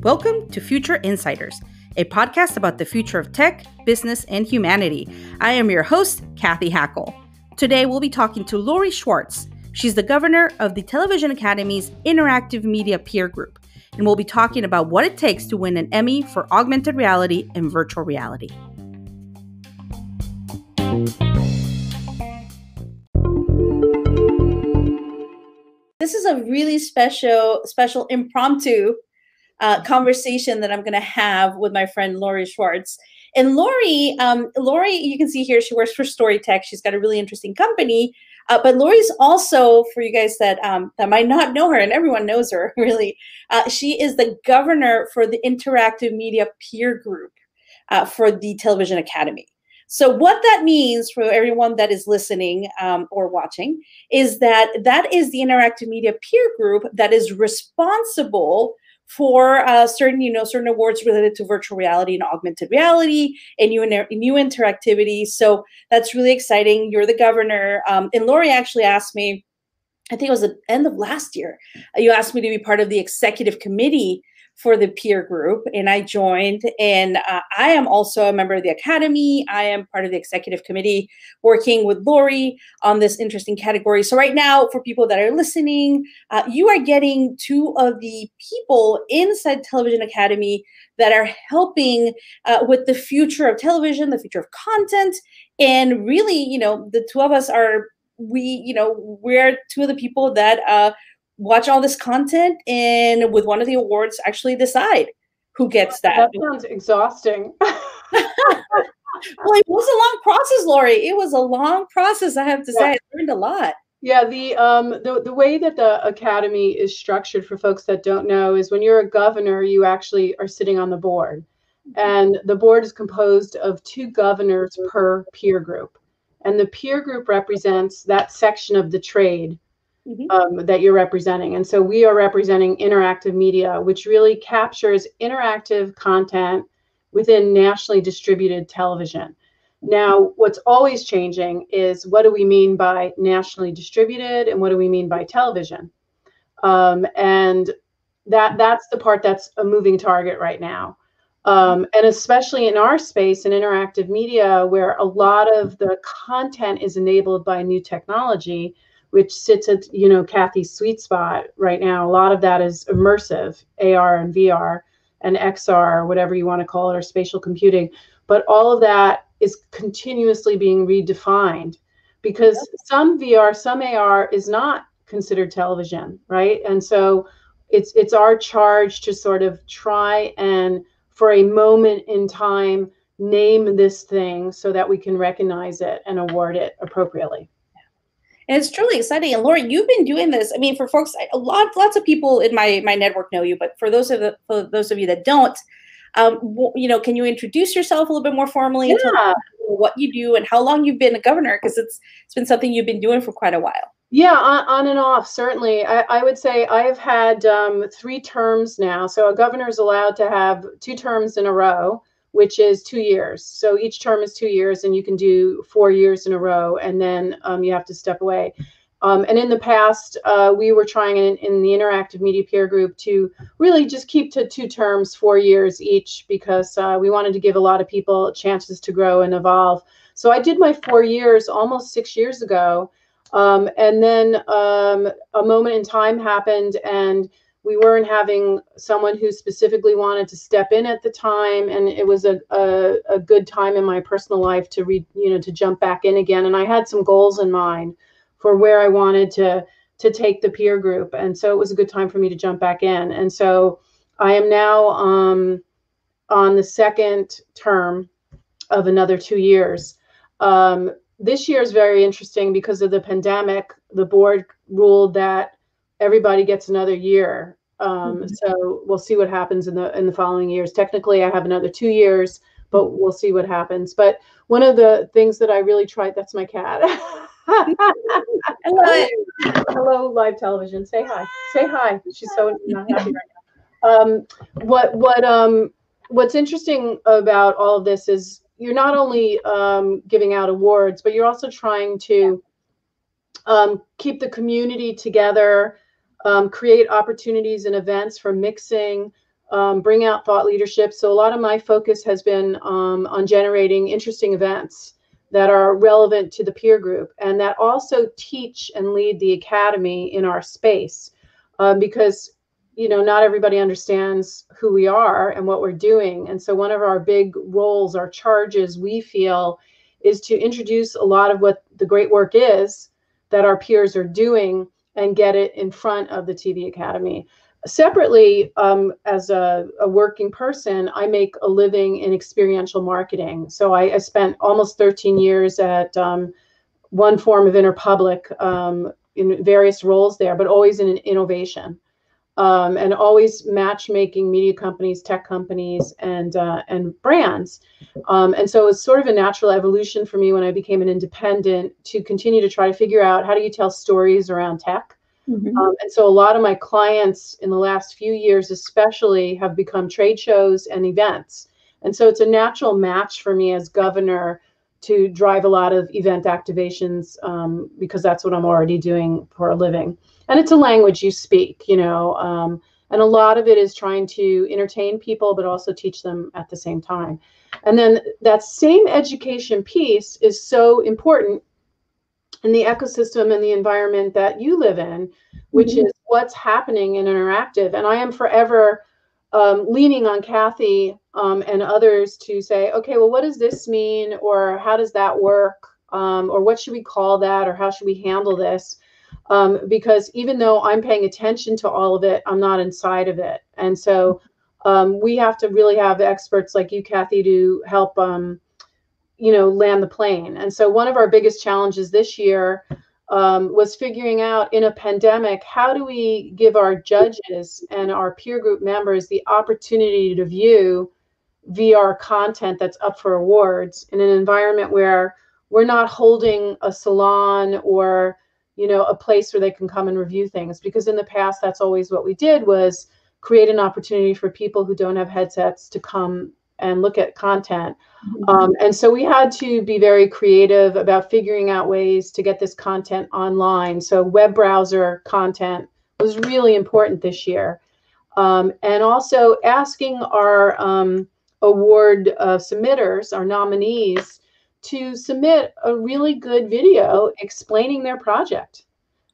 Welcome to Future Insiders, a podcast about the future of tech, business, and humanity. I am your host, Cathy Hackl. Today, we'll be talking to Lori Schwartz. She's the governor of the Television Academy's Interactive Media Peer Group, and we'll be talking about what it takes to win an Emmy for augmented reality and virtual reality. This is a really special, special impromptu uh, conversation that I'm going to have with my friend Lori Schwartz. And Lori, um, Lori, you can see here she works for Storytech. She's got a really interesting company. Uh, but Lori's also, for you guys that um, that might not know her, and everyone knows her really, uh, she is the governor for the Interactive Media Peer Group uh, for the Television Academy. So what that means for everyone that is listening um, or watching is that that is the Interactive Media Peer Group that is responsible for uh, certain, you know, certain awards related to virtual reality and augmented reality and new, new interactivity. So that's really exciting. You're the governor. Um, and Lori actually asked me, I think it was the end of last year, you asked me to be part of the executive committee for the peer group and I joined. And uh, I am also a member of the academy. I am part of the executive committee working with Lori on this interesting category. So, right now, for people that are listening, uh, you are getting two of the people inside Television Academy that are helping uh, with the future of television, the future of content. And really, you know, the two of us are we you know we're two of the people that uh, watch all this content and with one of the awards actually decide who gets that. That sounds exhausting. well, it was a long process, Lori. It was a long process, I have to yeah. say. I learned a lot. Yeah, the um the, the way that the academy is structured for folks that don't know is when you're a governor, you actually are sitting on the board. Mm-hmm. And the board is composed of two governors per peer group. And the peer group represents that section of the trade mm-hmm. um, that you're representing. And so we are representing interactive media, which really captures interactive content within nationally distributed television. Now, what's always changing is what do we mean by nationally distributed and what do we mean by television? Um, and that that's the part that's a moving target right now. Um, and especially in our space in interactive media, where a lot of the content is enabled by new technology, which sits at you know Cathy's sweet spot right now. A lot of that is immersive AR and VR and XR, whatever you want to call it, or spatial computing. But all of that is continuously being redefined because some VR, some AR is not considered television, right? And so it's it's our charge to sort of try and for a moment in time name this thing so that we can recognize it and award it appropriately and it's truly exciting. And Lori, you've been doing this. I mean, for folks, a lot, lots of people in my my network know you, but for those of the, for those of you that don't, um, you know, can you introduce yourself a little bit more formally? Yeah. what you do and how long you've been a governor? Because it's it's been something you've been doing for quite a while. Yeah, on, on and off, certainly. I, I, would say I've had um, three terms now. So a governor is allowed to have two terms in a row which is two years. So each term is two years, and you can do four years in a row, and then um, you have to step away. Um, and in the past, uh, we were trying in, in, the interactive media peer group to really just keep to two terms, four years each, because uh, we wanted to give a lot of people chances to grow and evolve. So I did my four years almost six years ago. Um, and then um, a moment in time happened, and we weren't having someone who specifically wanted to step in at the time and it was a, a, a, good time in my personal life to read you know to jump back in again. And i had some goals in mind for where i wanted to to take the peer group. And so it was a good time for me to jump back in. And so i am now um, on the second term of another two years. Um, this year is very interesting because of the pandemic. The board ruled that everybody gets another year um, mm-hmm. So we'll see what happens in the in the following years. Technically, I have another two years, but we'll see what happens. But one of the things that I really tried that's my cat. Hello, Hello, live television. Say hi. Say hi. She's so not happy right now. Um, what what um what's interesting about all of this is you're not only um, giving out awards, but you're also trying to um, keep the community together um, create opportunities and events for mixing, um, bring out thought leadership. So a lot of my focus has been um, on generating interesting events that are relevant to the peer group and that also teach and lead the academy in our space um, because you know not everybody understands who we are and what we're doing and so one of our big roles our charges we feel is to introduce a lot of what the great work is that our peers are doing and get it in front of the tv academy. Separately um, as a, a, working person i make a living in experiential marketing. So i, I spent almost 13 years at um, one form of interpublic um, in various roles there but always in innovation um, and always matchmaking media companies, tech companies, and uh, and brands. Um, and so it was sort of a natural evolution for me when I became an independent to continue to try to figure out how do you tell stories around tech. Mm-hmm. Um, and so a lot of my clients in the last few years, especially, have become trade shows and events. And so it's a natural match for me as governor to drive a lot of event activations um, because that's what I'm already doing for a living and it's a language you speak you know um, and a lot of it is trying to entertain people but also teach them at the same time. And then that same education piece is so important in the ecosystem and the environment that you live in which mm-hmm. is what's happening in interactive. And i am forever um, leaning on cathy um, and others to say okay well what does this mean? Or how does that work? Um, or what should we call that? Or how should we handle this um, because even though I'm paying attention to all of it, I'm not inside of it. And so um, we have to really have experts like you, Cathy, to help, um, you know, land the plane. And so one of our biggest challenges this year um, was figuring out in a pandemic, how do we give our judges and our peer group members the opportunity to view VR content that's up for awards in an environment where we're not holding a salon or you know a place where they can come and review things because in the past that's always what we did was create an opportunity for people who don't have headsets to come and look at content. Mm-hmm. um, and so we had to be very creative about figuring out ways to get this content online. So web browser content was really important this year. Um, and also asking our um, award uh, submitters our nominees to submit a really good video explaining their project.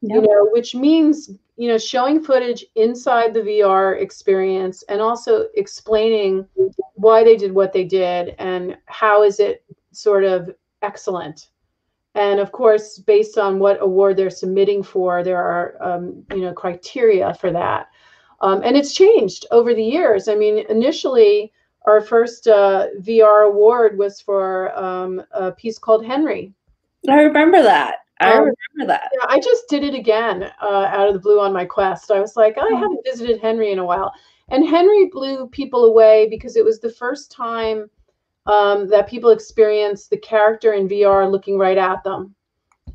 Yep. You know, which means you know showing footage inside the VR experience and also explaining why they did what they did and how is it sort of excellent. And of course, based on what award they're submitting for, there are um, you know criteria for that. Um, and it's changed over the years. I mean, initially our first uh, VR award was for um, a piece called Henry. I remember that. I um, remember that. Yeah, I just did it again uh, out of the blue on my quest. I was like, I hmm. haven't visited Henry in a while. And Henry blew people away because it was the first time um, that people experienced the character in VR looking right at them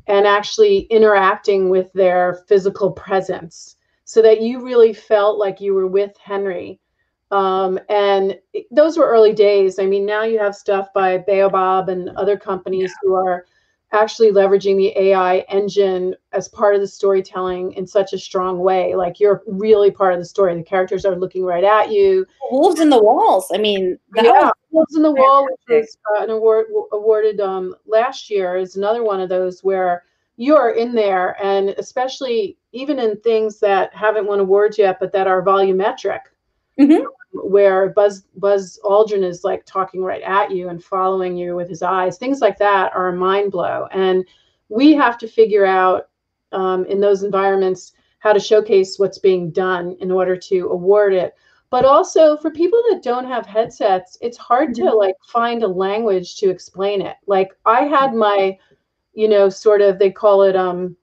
and actually interacting with their physical presence so that you really felt like you were with Henry um, and those were early days. I mean, now you have stuff by Baobab and other companies yeah. who are actually leveraging the AI engine as part of the storytelling in such a strong way. Like you're really part of the story. The characters are looking right at you. Wolves in the Walls. I mean, yeah, Wolves in the Wall, which was uh, an award awarded um, last year, is another one of those where you are in there, and especially even in things that haven't won awards yet, but that are volumetric. Mm-hmm where Buzz Buzz Aldrin is like talking right at you and following you with his eyes. Things like that are a mind blow, and we have to figure out um, in those environments how to showcase what's being done in order to award it. But also for people that don't have headsets, it's hard to mm-hmm. like find a language to explain it. Like I had my, you know, sort of they call it um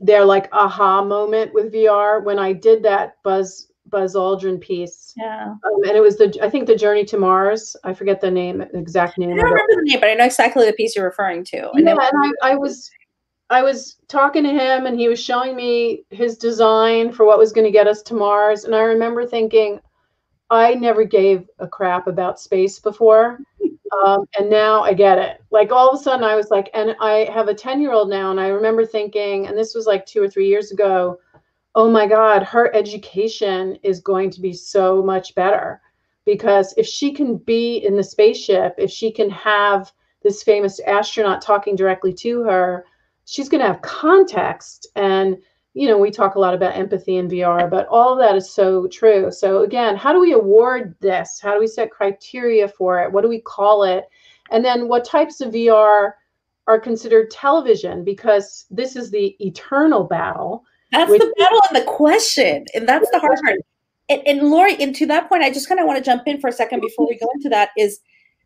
their like aha moment with VR when I did that Buzz Buzz Aldrin piece. Yeah. Um, and it was the I think the Journey to Mars. I forget the name, exact name. I don't remember it. the name, but I know exactly the piece you're referring to. And yeah, and I, I was I was talking to him and he was showing me his design for what was going to get us to Mars. And I remember thinking, I never gave a crap about space before. Um, and now I get it. Like all of a sudden I was like, and I have a 10 year old now. And I remember thinking, and this was like two or three years ago, oh my God, her education is going to be so much better. Because if she can be in the spaceship, if she can have this famous astronaut talking directly to her, she's going to have context. And, you know, we talk a lot about empathy in VR, but all of that is so true. So, again, how do we award this? How do we set criteria for it? What do we call it? And then what types of VR are considered television? Because this is the eternal battle. That's the battle and the question. And that's the hard part. And, and Lori, and to that point, I just kind of want to jump in for a second before we go into that is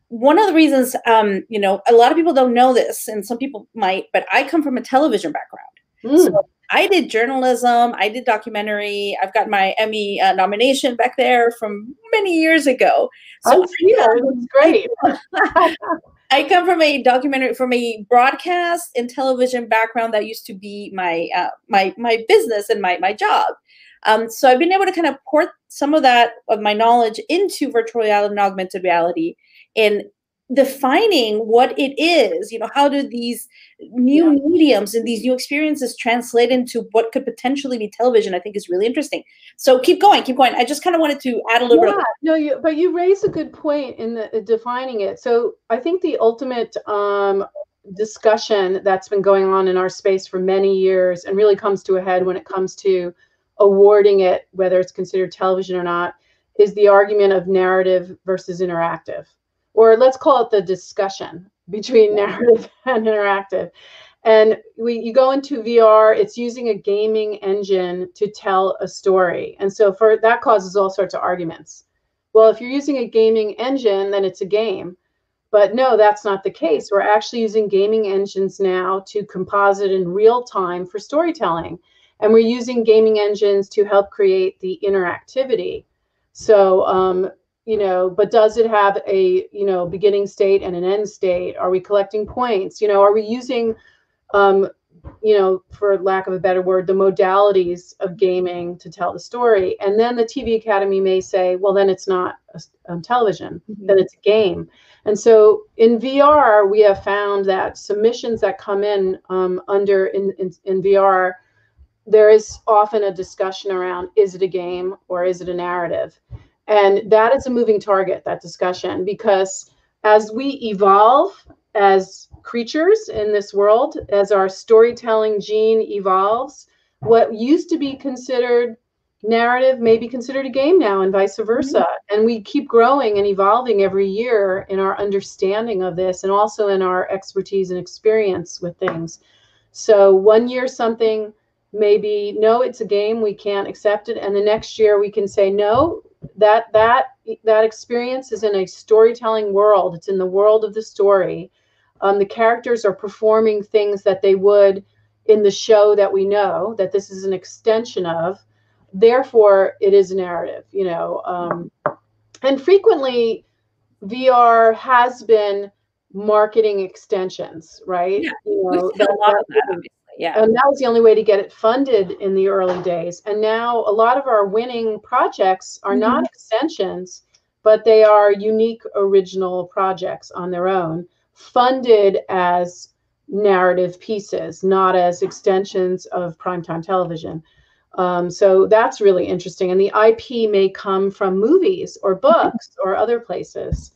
one of the reasons, um, you know, a lot of people don't know this, and some people might, but I come from a television background. Mm. So I did journalism, I did documentary. I've got my Emmy uh, nomination back there from many years ago. So oh, yeah, that's great. I come from a documentary, from a broadcast and television background that used to be my uh, my my business and my my job. Um, so I've been able to kind of port some of that of my knowledge into virtual reality and augmented reality and defining what it is you know how do these new yeah. mediums and these new experiences translate into what could potentially be television i think is really interesting so keep going keep going i just kind of wanted to add a little yeah, bit of- no you but you raised a good point in the uh, defining it so i think the ultimate um discussion that's been going on in our space for many years and really comes to a head when it comes to awarding it, whether it's considered television or not, is the argument of narrative versus interactive. Or let's call it the discussion between narrative and interactive. And we, you go into VR, it's using a gaming engine to tell a story. And so for that causes all sorts of arguments. Well, if you're using a gaming engine, then it's a game. But no, that's not the case. We're actually using gaming engines now to composite in real time for storytelling. And we're using gaming engines to help create the interactivity. So, um, you know, but does it have a, you know, beginning state and an end state? Are we collecting points? You know, are we using, um, you know, for lack of a better word, the modalities of gaming to tell the story? And then the TV Academy may say, well, then it's not a, um, television, mm-hmm. then it's a game. And so in VR, we have found that submissions that come in um, under in, in, in VR there is often a discussion around is it a game or is it a narrative? And that is a moving target, that discussion, because as we evolve as creatures in this world, as our storytelling gene evolves, what used to be considered narrative may be considered a game now and vice versa. Mm-hmm. and we keep growing and evolving every year in our understanding of this and also in our expertise and experience with things. So one year something maybe no it's a game we can't accept it. And the next year we can say no that that that experience is in a storytelling world. It's in the world of the story. Um, the characters are performing things that they would in the show that we know that this is an extension of. Therefore it is a narrative you know um, and frequently vr has been marketing extensions right? Yeah, you know, that, that, yeah. And that was the only way to get it funded in the early days. And now a lot of our winning projects are mm-hmm. not extensions, but they are unique original projects on their own, funded as narrative pieces, not as extensions of primetime television. Um, so that's really interesting. And the IP may come from movies or books or other places.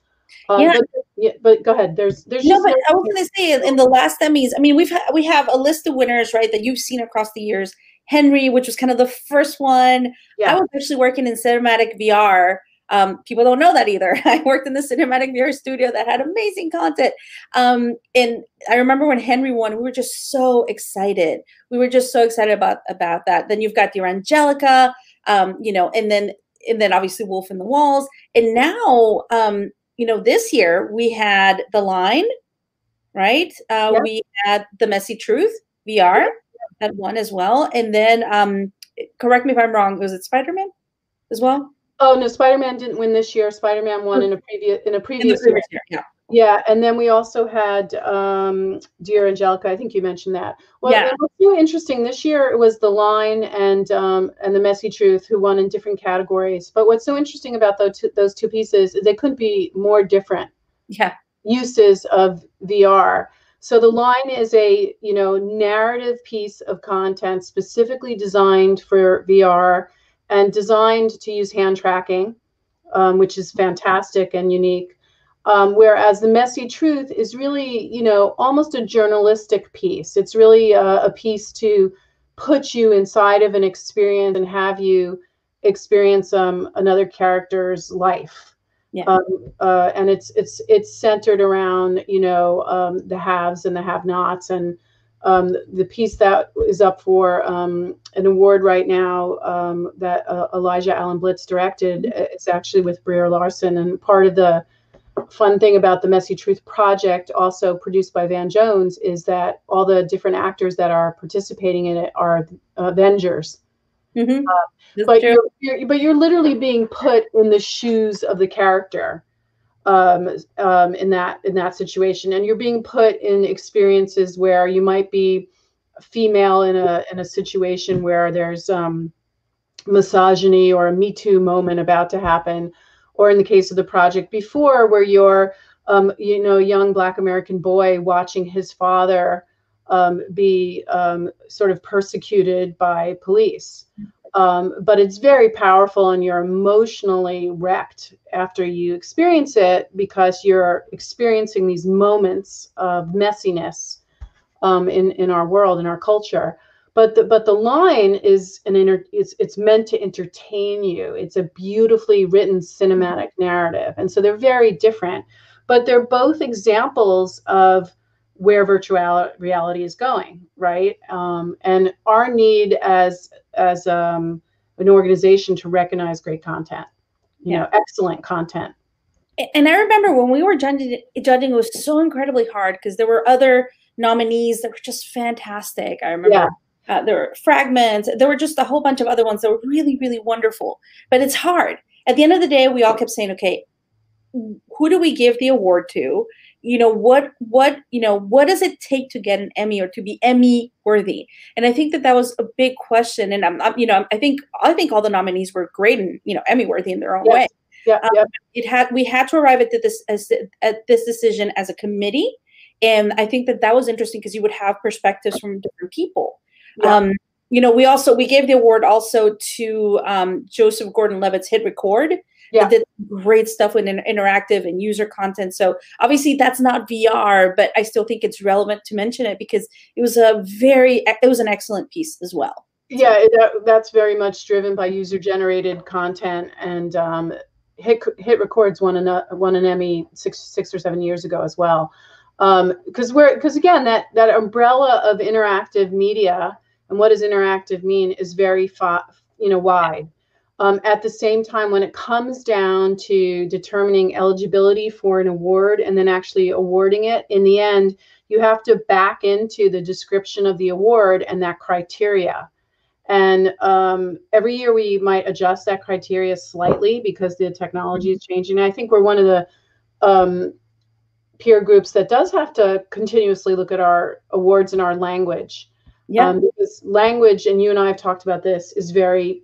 Um, yeah. But, yeah, but go ahead. There's there's no, but I was going to say in the last Emmys. I mean, we've ha- we have a list of winners, right, that you've seen across the years. Henry, which was kind of the first one. Yeah. I was actually working in cinematic VR. Um, people don't know that either. I worked in the cinematic VR studio that had amazing content. Um, and I remember when Henry won, we were just so excited. We were just so excited about about that. Then you've got the Angelica, um, you know, and then and then obviously Wolf in the Walls. And now um, you know, this year we had The Line, right? Uh, yep. We had The Messy Truth VR, that one as well. And then, um, correct me if I'm wrong, was it Spider Man as well? Oh no, Spider Man didn't win this year. Spider Man won in a previous in a previous, in previous year. year. Yeah. Yeah, and then we also had um, Dear Angelica. I think you mentioned that. Well, yeah. it was so interesting. This year it was The Line and um, and The Messy Truth who won in different categories. But what's so interesting about those two, those two pieces is they couldn't be more different. Yeah. Uses of VR. So the line is a you know narrative piece of content specifically designed for VR and designed to use hand tracking, um, which is fantastic and unique. Um, whereas the messy truth is really you know almost a journalistic piece. It's really a, a piece to put you inside of an experience and have you experience um, another character's life yeah. Um, uh, and it's it's it's centered around you know um, the haves and the have-nots, and um, the piece that is up for um, an award right now um, that uh, Elijah Allan-Blitz directed. Mm-hmm. It's actually with Brie Larson, and part of the fun thing about the Messy Truth project, also produced by Van Jones, is that all the different actors that are participating in it are Avengers. Mm-hmm. Uh, but you're, you're, but you're literally being put in the shoes of the character um, um, in that in that situation, and you're being put in experiences where you might be female in a in a situation where there's um, misogyny or a Me Too moment about to happen, or in the case of the project before, where you're um, you know, young Black American boy watching his father um, be um, sort of persecuted by police. Um, but it's very powerful and you're emotionally wrecked after you experience it because you're experiencing these moments of messiness um, in, in our world, in our culture. But the, but the line is an inter, it's, it's meant to entertain you. It's a beautifully written cinematic narrative. And so they're very different, but they're both examples of where virtual reality is going, right? Um, and our need as as um, an organization to recognize great content, you yeah. know, excellent content. And I remember when we were judging, judging it was so incredibly hard because there were other nominees that were just fantastic. I remember. Yeah. Uh, there were fragments. There were just a whole bunch of other ones that were really, really wonderful. But it's hard. At the end of the day, we all kept saying, okay, who do we give the award to? you know what what you know what does it take to get an emmy or to be emmy worthy and i think that that was a big question and i'm, I'm you know i think i think all the nominees were great and you know emmy worthy in their own yes. way yeah, um, yeah. it had we had to arrive at this as, at this decision as a committee and i think that that was interesting because you would have perspectives from different people yeah. um, you know we also we gave the award also to um, joseph gordon-levitt's hit record yeah. did great stuff with interactive and user content. So obviously that's not VR, but I still think it's relevant to mention it because it was a very it was an excellent piece as well. Yeah, it, that's very much driven by user generated content and um, Hit Hit Records won an won an Emmy six six or seven years ago as well. Because um, we're because again that that umbrella of interactive media and what does interactive mean is very you know wide um, at the same time, when it comes down to determining eligibility for an award and then actually awarding it, in the end, you have to back into the description of the award and that criteria. And um, every year we might adjust that criteria slightly because the technology is changing. I think we're one of the um, peer groups that does have to continuously look at our awards and our language. Yeah. Um, because language, and you and I have talked about this, is very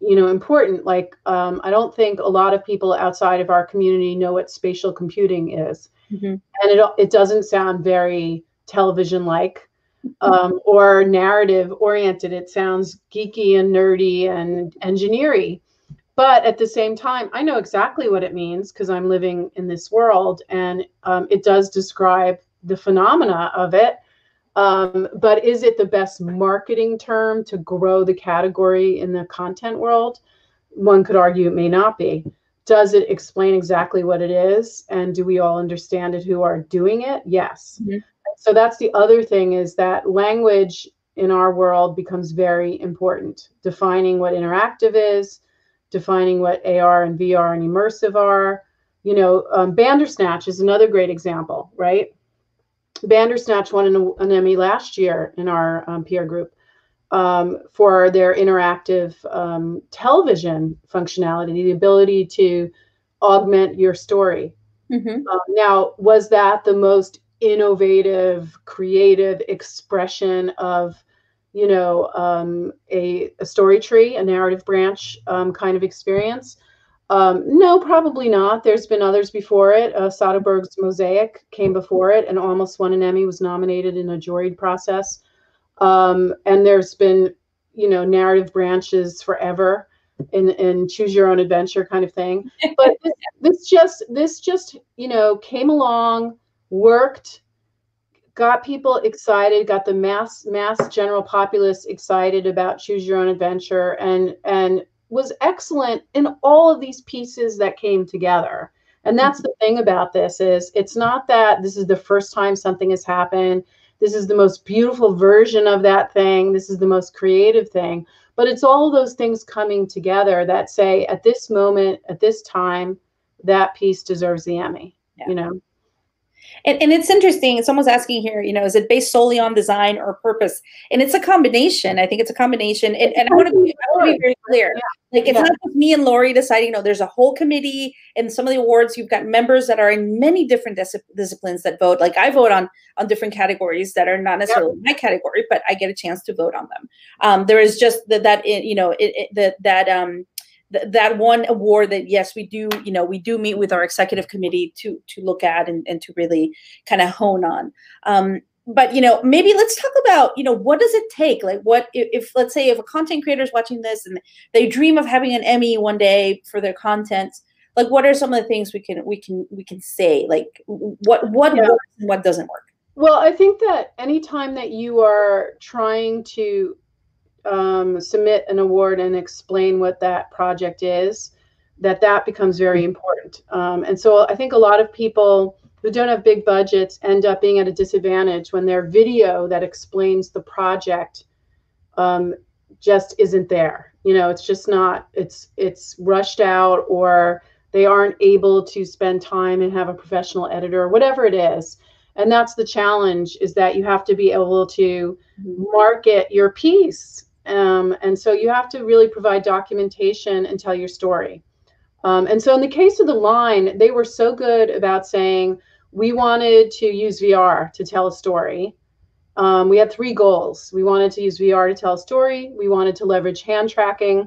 you know important. Like um, i don't think a lot of people outside of our community know what spatial computing is. Mm-hmm. and it, it doesn't sound very television like um, or narrative oriented it sounds geeky and nerdy and engineering but at the same time i know exactly what it means because i'm living in this world and um, it does describe the phenomena of it um, but is it the best marketing term to grow the category in the content world? One could argue it may not be. Does it explain exactly what it is? And do we all understand it who are doing it? Yes. Mm-hmm. So that's the other thing is that language in our world becomes very important. Defining what interactive is, defining what AR and VR and immersive are. You know, um, Bandersnatch is another great example, right? Bandersnatch won an, an Emmy last year in our um, peer group um, for their interactive um, television functionality, the ability to augment your story. Mm-hmm. Um, now, was that the most innovative, creative expression of, you know, um, a, a, story tree, a narrative branch um, kind of experience? Um, no, probably not. There's been others before it. Uh, Soderbergh's Mosaic came before it and almost won an Emmy, was nominated in a juried process. Um, and there's been, you know, narrative branches forever in, in choose your own adventure kind of thing. But this, this just, this just, you know, came along, worked, got people excited, got the mass mass general populace excited about choose your own adventure, and and was excellent in all of these pieces that came together. And that's the thing about this is it's not that this is the first time something has happened. This is the most beautiful version of that thing. This is the most creative thing. But it's all those things coming together that say at this moment, at this time, that piece deserves the Emmy. Yeah. You know? And, and it's interesting. Someone's asking here, you know, is it based solely on design or purpose? And it's a combination. I think it's a combination. And, and I want to be, be very clear. Like it's yeah. not just me and Lori deciding. No, there's a whole committee, and some of the awards you've got members that are in many different dis- disciplines that vote. Like I vote on on different categories that are not necessarily my category, but I get a chance to vote on them. Um, there is just that that you know it, it, that that um th- that one award that yes we do you know we do meet with our executive committee to to look at and, and to really kind of hone on. Um, but you know maybe let's talk about you know what does it take? Like what if, if, let's say if a content creator is watching this and they dream of having an emmy one day for their content like what are some of the things we can we can we can say? Like what what yeah. works and what doesn't work? Well i think that anytime that you are trying to um, submit an award and explain what that project is, that that becomes very important. Um, and so I think a lot of people who don't have big budgets end up being at a disadvantage when their video that explains the project um, just isn't there. You know, it's just not. It's it's rushed out, or they aren't able to spend time and have a professional editor, or whatever it is. And that's the challenge: is that you have to be able to mm-hmm. market your piece um, and so you have to really provide documentation and tell your story. Um, and so in the case of the line, they were so good about saying we wanted to use VR to tell a story. Um, we had three goals. We wanted to use VR to tell a story. We wanted to leverage hand tracking,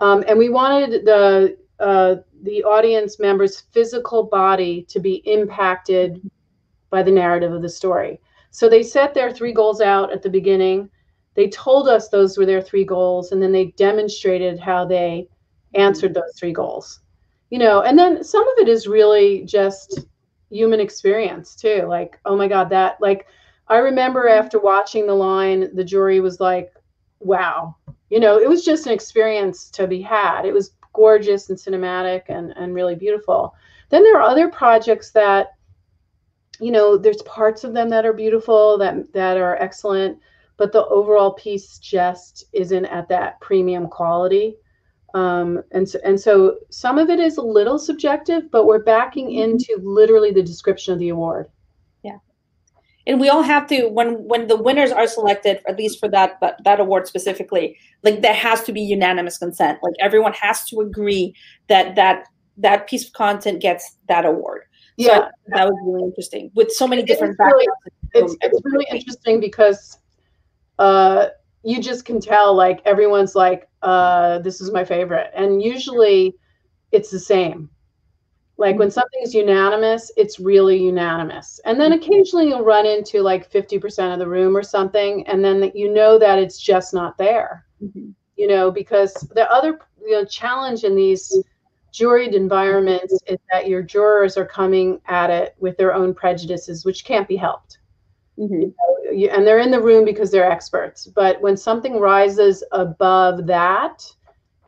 um, and we wanted the uh, the audience members' physical body to be impacted by the narrative of the story. So they set their three goals out at the beginning they told us those were their three goals and then they demonstrated how they answered those three goals. You know and then some of it is really just human experience too. Like oh my god that like i remember after watching the line the jury was like wow. You know it was just an experience to be had. It was gorgeous and cinematic and and really beautiful. Then there are other projects that you know there's parts of them that are beautiful that that are excellent but the overall piece just isn't at that premium quality. Um, and so, and so some of it is a little subjective, but we're backing mm-hmm. into literally the description of the award. Yeah, and we all have to when when the winners are selected, at least for that that, that award specifically, like there has to be unanimous consent. Like everyone has to agree that that that piece of content gets that award. So yeah, that was really interesting with so many different. It's really, it's, it's really interesting because uh, you just can tell like everyone's like, uh, this is my favorite. And usually it's the same. Like when something is unanimous, it's really unanimous. And then occasionally you'll run into like 50% of the room or something, and then you know that it's just not there. Mm-hmm. You know, because the other you know, challenge in these juried environments is that your jurors are coming at it with their own prejudices, which can't be helped. Mm-hmm. You know, and they're in the room because they're experts. But when something rises above that,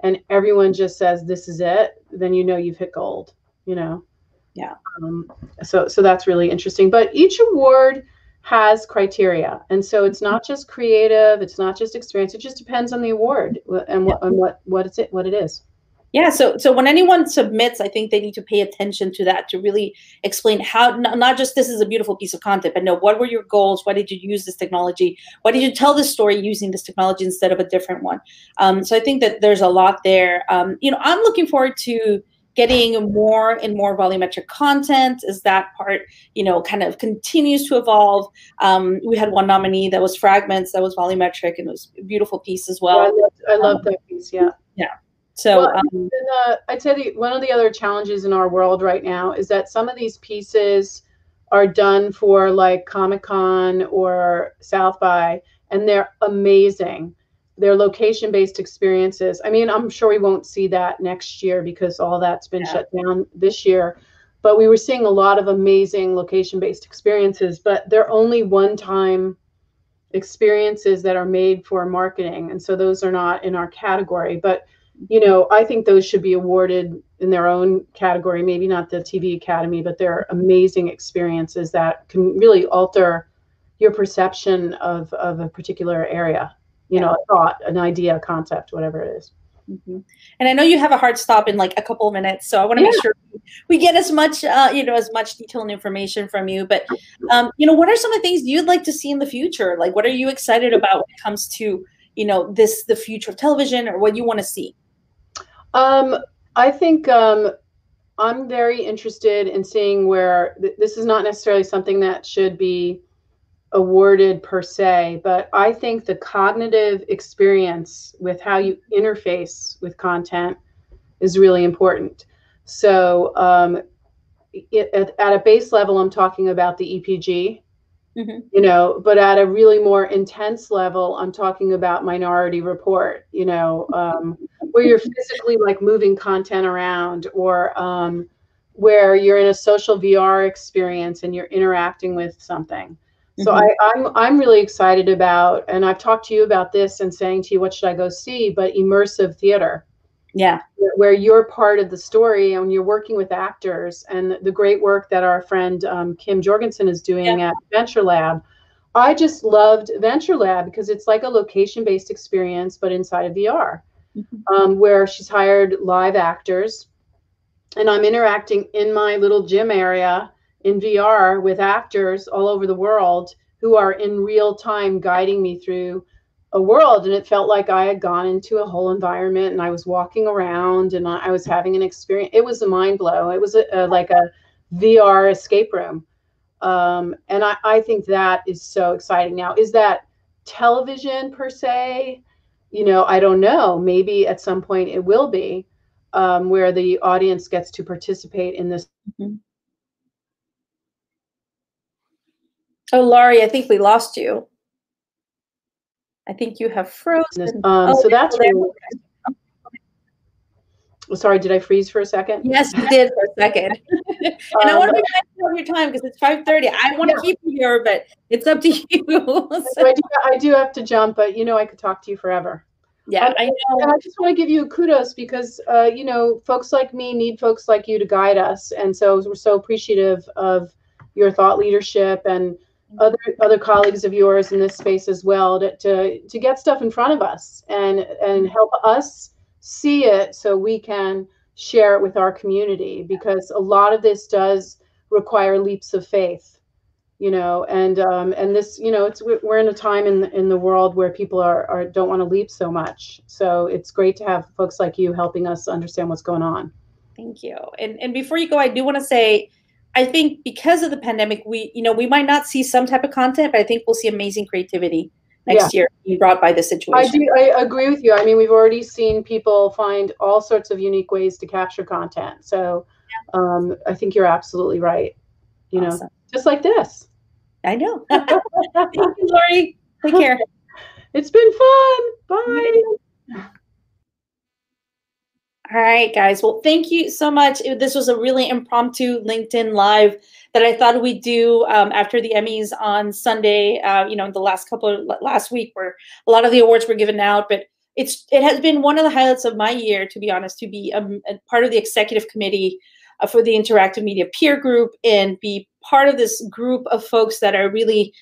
and everyone just says this is it, then you know you've hit gold. You know. Yeah. Um, so so that's really interesting. But each award has criteria, and so it's not just creative. It's not just experience. It just depends on the award and what and what what it's it what it is yeah so so when anyone submits i think they need to pay attention to that to really explain how not just this is a beautiful piece of content but no what were your goals? Why did you use this technology? Why did you tell this story using this technology instead of a different one? Um, so i think that there's a lot there. Um, you know i'm looking forward to getting more and more volumetric content as that part you know kind of continues to evolve. Um, we had one nominee that was fragments that was volumetric and it was a beautiful piece as well. I, love, I love um, that piece yeah. yeah So well, um, uh, I'd say the, one of the other challenges in our world right now is that some of these pieces are done for like Comic Con or South by, and they're amazing. They're location based experiences. I mean, I'm sure we won't see that next year because all that's been yeah. shut down this year. But we were seeing a lot of amazing location based experiences, but they're only one time experiences that are made for marketing. And so those are not in our category. But you know, I think those should be awarded in their own category, maybe not the TV Academy, but they're amazing experiences that can really alter your perception of, of a particular area, you yeah. know, a thought, an idea, a concept, whatever it is. Mm-hmm. And I know you have a hard stop in like a couple of minutes, so I want to yeah. make sure we get as much, uh, you know, as much detail and information from you. But, um, you know, what are some of the things you'd like to see in the future? Like, what are you excited about when it comes to, you know, this the future of television, or what you want to see? Um, I think um, I'm very interested in seeing where th- this is not necessarily something that should be awarded per se, but I think the cognitive experience with how you interface with content is really important. So, um, it, at, at, a base level, I'm talking about the EPG, mm-hmm. you know, but at a really more intense level, I'm talking about Minority Report, you know, um, where you're physically like moving content around or um, where you're in a social VR experience and you're interacting with something. So mm-hmm. I, I'm I'm really excited about, and I've talked to you about this and saying to you, what should I go see? But immersive theater. Yeah. Where you're part of the story and you're working with actors and the great work that our friend um, Kim Jorgensen is doing yeah. at Venture Lab. I just loved Venture Lab because it's like a location based experience, but inside of VR, mm-hmm. um, where she's hired live actors. And I'm interacting in my little gym area in VR with actors all over the world who are in real time guiding me through a world and it felt like i had gone into a whole environment and i was walking around and i was having an experience it was a mind blow it was a, a, like a vr escape room. Um, and I, I think that is so exciting. Now is that television per se? You know i don't know maybe at some point it will be um, where the audience gets to participate in this mm-hmm. oh lori i think we lost you I think you have frozen. Um, oh, so that's really, sorry, did I freeze for a second? Yes, you did for a second. and um, I want to be mindful of your time because it's 5.30. I want to yeah. keep you here, but it's up to you. so. I, do, I do have to jump, but you know I could talk to you forever. Yeah, um, I know. And I just want to give you kudos because, uh, you know, folks like me need folks like you to guide us. And so we're so appreciative of your thought leadership and other other colleagues of yours in this space as well to, to to get stuff in front of us and and help us see it so we can share it with our community because a lot of this does require leaps of faith you know and um, and this you know it's we're in a time in in the world where people are, are don't want to leap so much. So it's great to have folks like you helping us understand what's going on. Thank you. And and before you go i do want to say I think because of the pandemic, we you know we might not see some type of content, but I think we'll see amazing creativity next yeah. year being brought by the situation. I do. I agree with you. I mean, we've already seen people find all sorts of unique ways to capture content. So um, I think you're absolutely right. You awesome. know, just like this. I know. Thank you, Lori. Take care. It's been fun. Bye. All right, guys. Well, thank you so much. This was a really impromptu LinkedIn live that I thought we'd do um, after the Emmys on Sunday. Uh, you know, the last couple of last week, where a lot of the awards were given out. But it's it has been one of the highlights of my year, to be honest, to be um, a part of the executive committee uh, for the Interactive Media Peer Group and be part of this group of folks that are really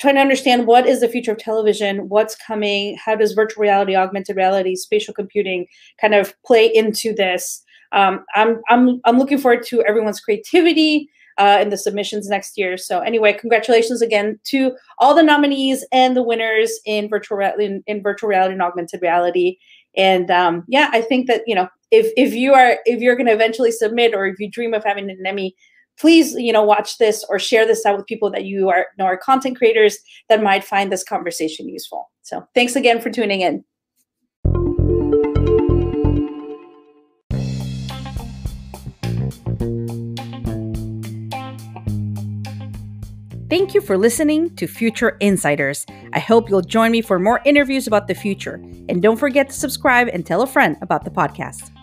trying to understand what is the future of television, what's coming, how does virtual reality, augmented reality, spatial computing kind of play into this. Um, I'm, I'm, I'm looking forward to everyone's creativity uh, in the submissions next year. So anyway, congratulations again to all the nominees and the winners in virtual in, in virtual reality and augmented reality. And um, yeah, I think that you know if if you are if you're going to eventually submit or if you dream of having an Emmy, please you know watch this or share this out with people that you are know are content creators that might find this conversation useful so thanks again for tuning in Thank you for listening to Future Insiders. I hope you'll join me for more interviews about the future. And don't forget to subscribe and tell a friend about the podcast.